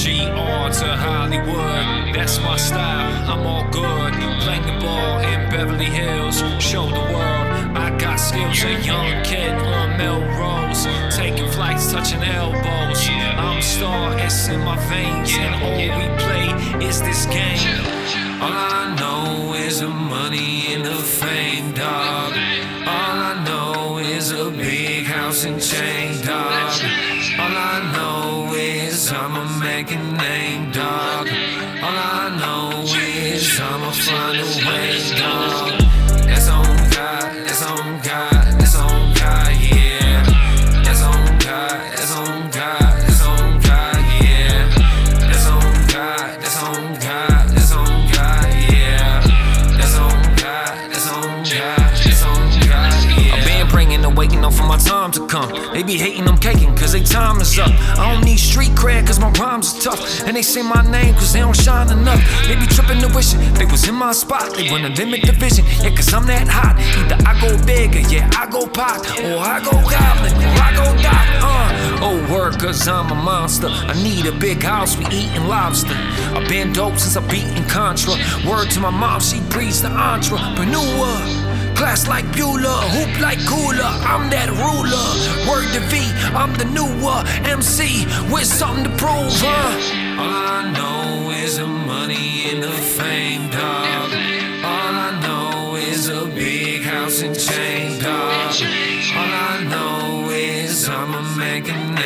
GR to Hollywood, that's my style. I'm all good. Playing the ball in Beverly Hills, show the world I got skills. A young kid on Melrose, taking flights, touching elbows. I'm star, it's in my veins, and all we play is this game. All I know is the money and the fame, dog. All I know is a big house and chain, dog. I'ma make a name, dog. All I know is I'ma find a way, dog. For my time to come. They be hating, I'm caking, cause they time is up. I don't need street cred, cause my rhymes are tough. And they say my name, cause they don't shine enough. They be tripping the wishing, they was in my spot. They wanna limit the vision, yeah, cause I'm that hot. Either I go bigger, yeah, I go pop, or I go goblin, or I go dot, uh. Oh, word, cause I'm a monster. I need a big house, we eating lobster. I've been dope since I beaten Contra. Word to my mom, she breeds the entrepreneur. Class like Beulah, hoop like Cooler. I'm that ruler. Word to V, I'm the newer MC with something to prove, huh? All I know is the money and the fame, dog. All I know is a big house and chain, dog. All I know is I'm a man.